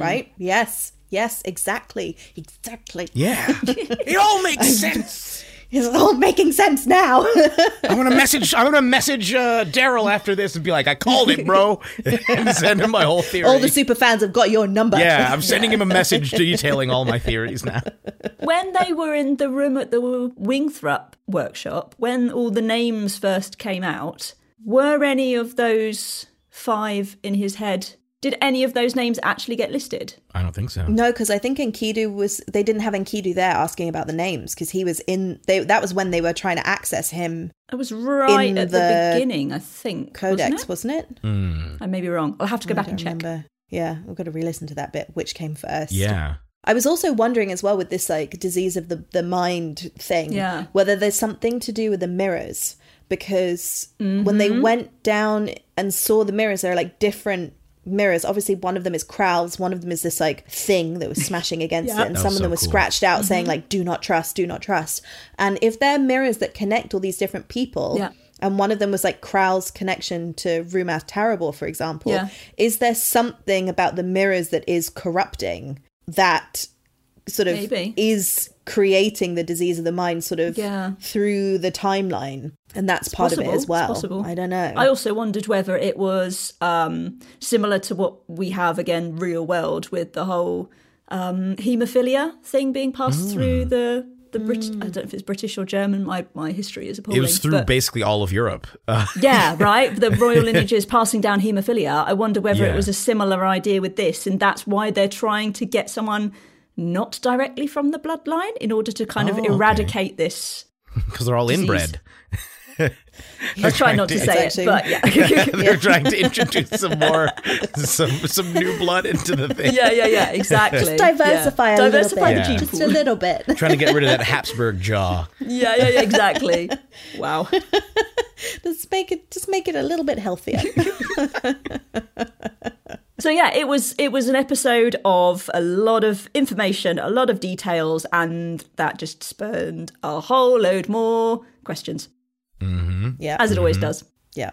right yes yes exactly exactly Yeah. *laughs* it all makes sense. It's all making sense now *laughs* I'm gonna *laughs* message I'm gonna message uh, Daryl after this and be like, I called it, bro, *laughs* and send him my whole theory. all the super fans have got your number yeah, I'm sending him a message detailing all my theories now. when they were in the room at the Wingthrup workshop, when all the names first came out, were any of those five in his head? Did any of those names actually get listed? I don't think so. No, because I think Enkidu was they didn't have Enkidu there asking about the names because he was in they that was when they were trying to access him It was right In at the, the beginning, I think. codex, wasn't it? wasn't it? I may be wrong. I'll have to go I back and don't check. remember. Yeah, we've got to re-listen to that bit. Which came first? Yeah. I was also wondering as well with this like disease of the the mind thing, Yeah. whether there's something to do with the mirrors because when Mm-hmm. they went down and saw the mirrors, they're like different mirrors. Obviously, one of them is Kral's, one of them is this like thing that was smashing against Yeah. it, and That some was of them were cool. scratched out Mm-hmm. saying like "Do not trust, do not trust." And if they're mirrors that connect all these different people, Yeah. and one of them was like Kral's connection to Rumath Tarabor, for example. Yeah. Is there something about the mirrors that is corrupting that sort of Maybe. is creating the disease of the mind sort of Yeah. through the timeline? And that's part of it possible, as it's well. possible. I don't know. I also wondered whether it was um, similar to what we have again, real world, with the whole um, haemophilia thing being passed through the the Brit. I don't know if it's British or German. My my history is appalling. It was through but- basically all of Europe. Uh, *laughs* yeah, right. The royal lineage is passing down haemophilia. I wonder whether Yeah. it was a similar idea with this, and that's why they're trying to get someone not directly from the bloodline in order to kind of Oh, okay. eradicate this. because they're all inbred. *laughs* I try not to It's say actually- it, but yeah. *laughs* They're *laughs* trying to introduce some more, some some new blood into the thing. yeah, yeah, yeah, exactly. Diversify yeah. a Diversify little the bit. Yeah. gene Just a little bit. Trying to get rid of that Habsburg jaw. Yeah, yeah, yeah, exactly. Wow. just make it just make it a little bit healthier. So yeah, it was it was an episode of a lot of information, a lot of details, and that just spurned a whole load more questions, yeah. as it always does. yeah.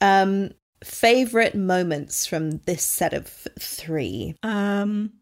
Um favorite moments from this set of three. Um,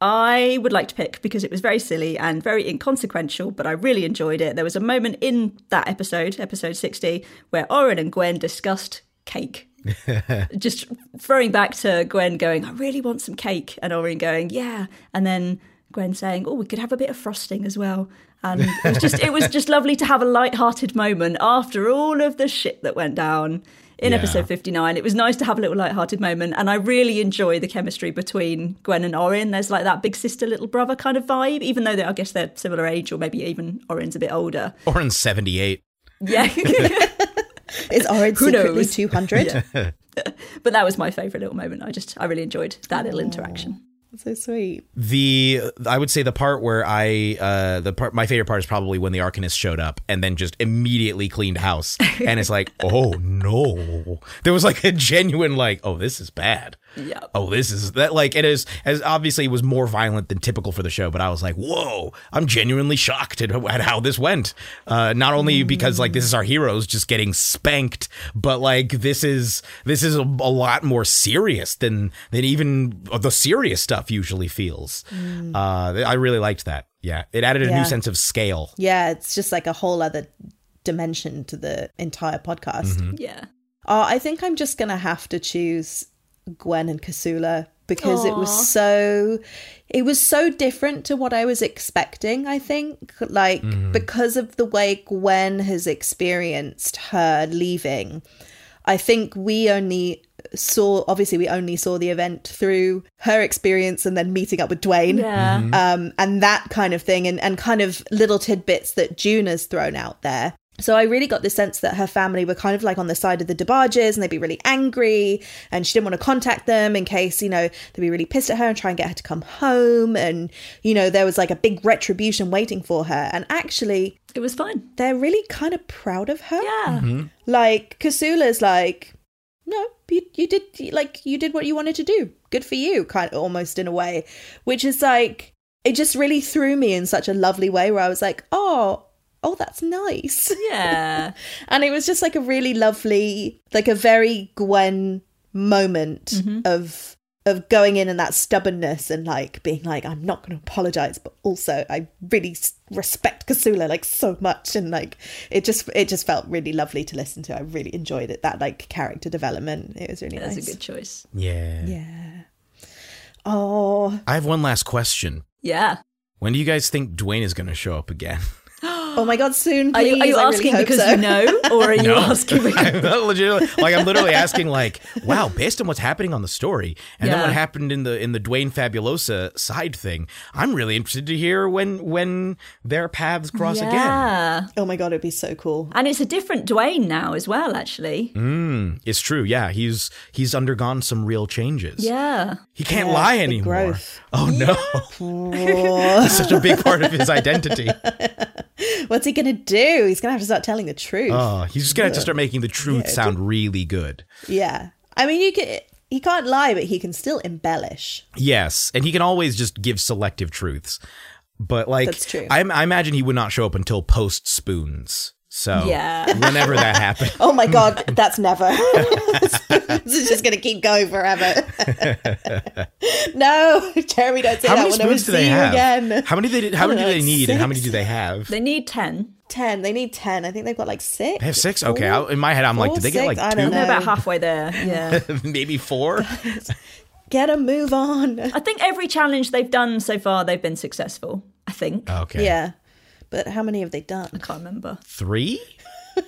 I would like to pick because it was very silly and very inconsequential, but I really enjoyed it. There was a moment in that episode, episode 60, where Oren and Gwen discussed cake. *laughs* Just throwing back to Gwen going, I really want some cake. And Oren going, yeah. And then Gwen saying, oh, we could have a bit of frosting as well. And it was just, it was just *laughs* lovely to have a light-hearted moment after all of the shit that went down in Yeah. episode 59. It was nice to have a little light-hearted moment, and I really enjoy the chemistry between Gwen and Orin. There's like that big sister, little brother kind of vibe, even though I guess they're similar age, or maybe even Orin's a bit older. Or in '78. Yeah, *laughs* Is Orin Who secretly knows? 200? *laughs* but that was my favourite little moment. I just, I really enjoyed that little interaction. So sweet. The I would say the part where I uh the part my favorite part is probably when the Arcanist showed up and then just immediately cleaned house and it's like *laughs* oh no there was like a genuine like oh this is bad Yeah. oh this is that like it is as obviously it was more violent than typical for the show but I was like whoa I'm genuinely shocked at, at how this went uh not only because like this is our heroes just getting spanked but like this is this is a, a lot more serious than than even the serious stuff usually feels uh I really liked that yeah it added a Yeah. new sense of scale Yeah, it's just like a whole other dimension to the entire podcast. Mm-hmm. Yeah. Oh, I think I'm just gonna have to choose Gwen and Kasula because it was so it was so different to what I was expecting, I think. Like because of the way Gwen has experienced her leaving. I think we only saw obviously we only saw the event through her experience and then meeting up with Dwayne Yeah. um, and that kind of thing, and, and kind of little tidbits that June has thrown out there. So I really got the sense that her family were kind of like on the side of the DeBarges and they'd be really angry and she didn't want to contact them in case, you know, they'd be really pissed at her and try and get her to come home. And, you know, there was like a big retribution waiting for her. And actually, It was fine. they're really kind of proud of her. Yeah. Mm-hmm. Like, Kasula's like, no, you, you did, like, you did what you wanted to do. Good for you, kind of almost in a way, which is like, it just really threw me in such a lovely way where I was like, oh, oh, that's nice. Yeah. *laughs* and it was just like a really lovely, like a very Gwen moment mm-hmm. of of going in and that stubbornness and like being like I'm not going to apologize but also I really respect Kasula like so much and like it just it just felt really lovely to listen to I really enjoyed it that like character development it was really That's nice a good choice. Yeah. yeah oh I have one last question. Yeah. When do you guys think Dwayne is going to show up again? *laughs* oh my god soon Are you, are you I really asking because so. you know, or are you No. asking *laughs* because I'm legitimately like I'm literally asking like, wow, based on what's happening on the story and then what happened in the in the Dwayne Fabulosa side thing, I'm really interested to hear when when their paths cross again. Oh my god it'd be so cool And it's a different Dwayne now as well, actually. Mm, it's true. Yeah, he's he's undergone some real changes. Yeah. He can't Yeah, lie anymore. growth. Oh no. *laughs* *laughs* it's such a big part of his identity. *laughs* what's he gonna do he's gonna have to start telling the truth Oh, he's just gonna have to start making the truth sound really good. Yeah. I mean, you can. He can't lie, but he can still embellish. Yes, and he can always just give selective truths. But like, That's true. I, I imagine he would not show up until post spoons. So Yeah. whenever that *laughs* happens, Oh my god, that's never. *laughs* this is just gonna keep going forever. no, Jeremy, don't say how that. many We'll never spoons do see they you have? again. How many they how I don't many do they like need, and how many do they have? They need 10. Ten. They need ten. I think they've got like six. They have six. Okay, I, in my head, I'm like, did they get six? like I two? don't They're about halfway there. Yeah. *laughs* Maybe four. Get a move on. I think every challenge they've done so far, they've been successful. I think. Okay, Yeah, but how many have they done? I can't remember. three. *laughs*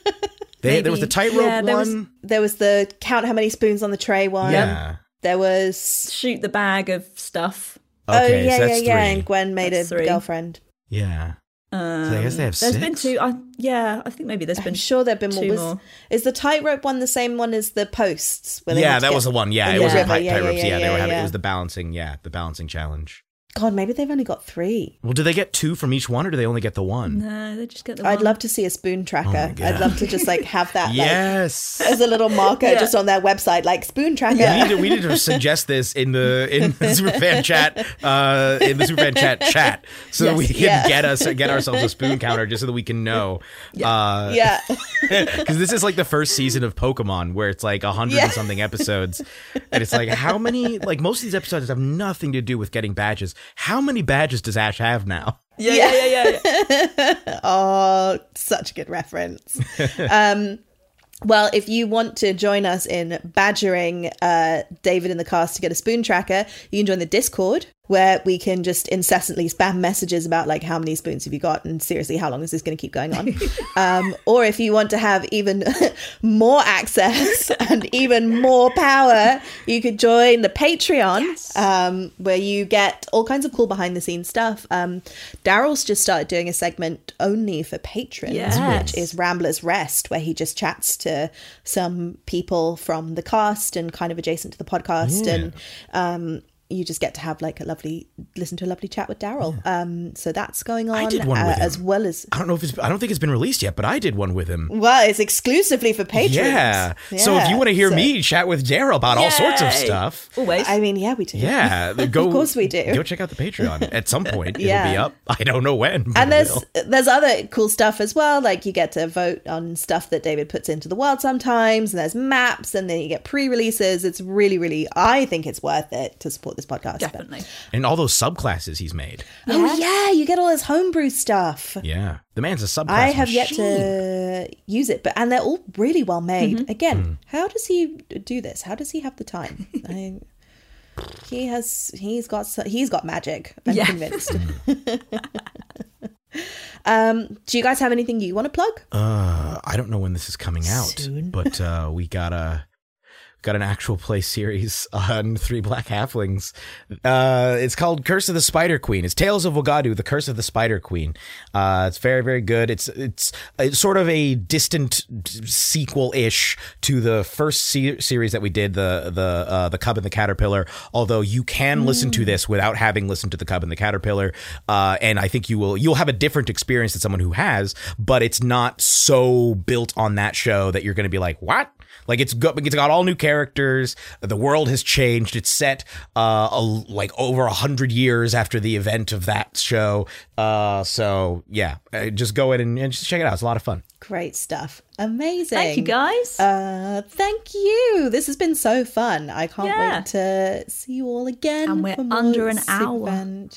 They, there was the tightrope Yeah, there was- one. There was the count how many spoons on the tray one. yeah. There was. Shoot the bag of stuff. Okay, oh yeah, so yeah, that's yeah. three. And Gwen made That's a three. girlfriend. Yeah. Um, So I guess they have There's six. been two. I, yeah, I think maybe there's been. I'm sure there've been more. two Was, more. Is the tightrope one the same one as the posts? where they Yeah, that was the one. Yeah, it the was river? the tight Yeah, yeah, tightropes. yeah, Yeah, they were yeah, having. It was the balancing. Yeah, the balancing challenge. God, maybe they've only got three. Well, do they get two from each one, or do they only get the one? No, they just get the. I'd one. love to see a spoon tracker. Oh. I'd love to just like have that like, Yes. as a little marker Yeah. just on their website, like spoon tracker. We need, to, we need to suggest this in the in the *laughs* superfan chat uh, in the superfan chat chat so that we can yeah. get us get ourselves a spoon counter just so that we can know uh yeah. *laughs* because this is like the first season of Pokemon where it's like a hundred Yeah. and something episodes and it's like how many like most of these episodes have nothing to do with getting badges how many badges does Ash have now Yeah, yeah, yeah, yeah. yeah. *laughs* Oh, such a good reference. *laughs* um, well, if you want to join us in badgering uh, David in the cast to get a spoon tracker, you can join the Discord where we can just incessantly spam messages about like how many spoons have you got and seriously how long is this going to keep going on? *laughs* Um, or if you want to have even *laughs* more access *laughs* and even more power you could join the patreon um, where you get all kinds of cool behind the scenes stuff. Um, daryl's just started doing a segment only for patrons Yes. which is rambler's rest where he just chats to some people from the cast and kind of adjacent to the podcast and um, you just get to have like a lovely listen to a lovely chat with Daryl. Um, so that's going on I did one uh, with him. as well as I don't know if it's I don't think it's been released yet but I did one with him well, it's exclusively for patrons. yeah. so if you want to hear So- me chat with Daryl about all sorts of stuff Always. I mean, yeah, we do. Yeah, *laughs* go. Of course we do. Go check out the Patreon at some point. Yeah. It'll be up. I don't know when. and there's will. there's other cool stuff as well. Like you get to vote on stuff that David puts into the world sometimes, and there's maps, and then you get pre-releases. It's really, really. I think it's worth it to support this podcast. But- Definitely. and all those subclasses he's made. Oh yeah, you get all his homebrew stuff. Yeah, the man's a subclass. I have yet machine. to to use it. But and they're all really well made. Again, how does he do this? How does he have the time? *laughs* I, he has he's got he's got magic. I'm Yeah. convinced. *laughs* um, do you guys have anything you want to plug? Uh, I don't know when this is coming out, Soon. but uh, we got a got an actual play series *laughs* on Three Black Halflings. Uh, it's called Curse of the Spider Queen. It's Tales of Wagadu, the Curse of the Spider Queen. Uh, it's very very good. It's it's, it's sort of a distant sequel ish to the first se- series that we did, the the uh, the Cub and the Caterpillar. Although you can listen to this without having listened to the Cub and the Caterpillar, uh, and I think you will you'll have a different experience than someone who has. But it's not so built on that show that you're going to be like, what? Like it's got it's got all new characters. The world has changed. It's set uh a, like over a hundred years after the event of that show. Uh, so yeah, uh, just go in and, and just check it out. It's a lot of fun. Great stuff. Amazing. Thank you, guys. Uh, thank you. This has been so fun. I can't Yeah. wait to see you all again. And we're for under an hour. *gasps*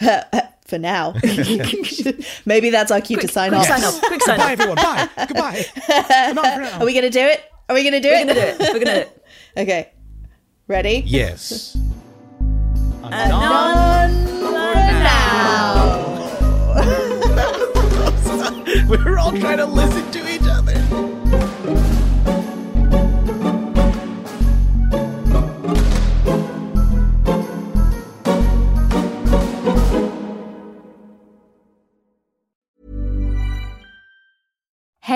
*laughs* Van chats. for now. *laughs* Maybe that's our cue to sign quick off. sign off. Quick sign Bye off. everyone. Bye. Goodbye. Not for now. Are we going to do it? Are we going to do We're it? gonna do it. We're gonna do it. *laughs* Okay. Ready? Yes. None for now. *laughs* We're all trying to listen to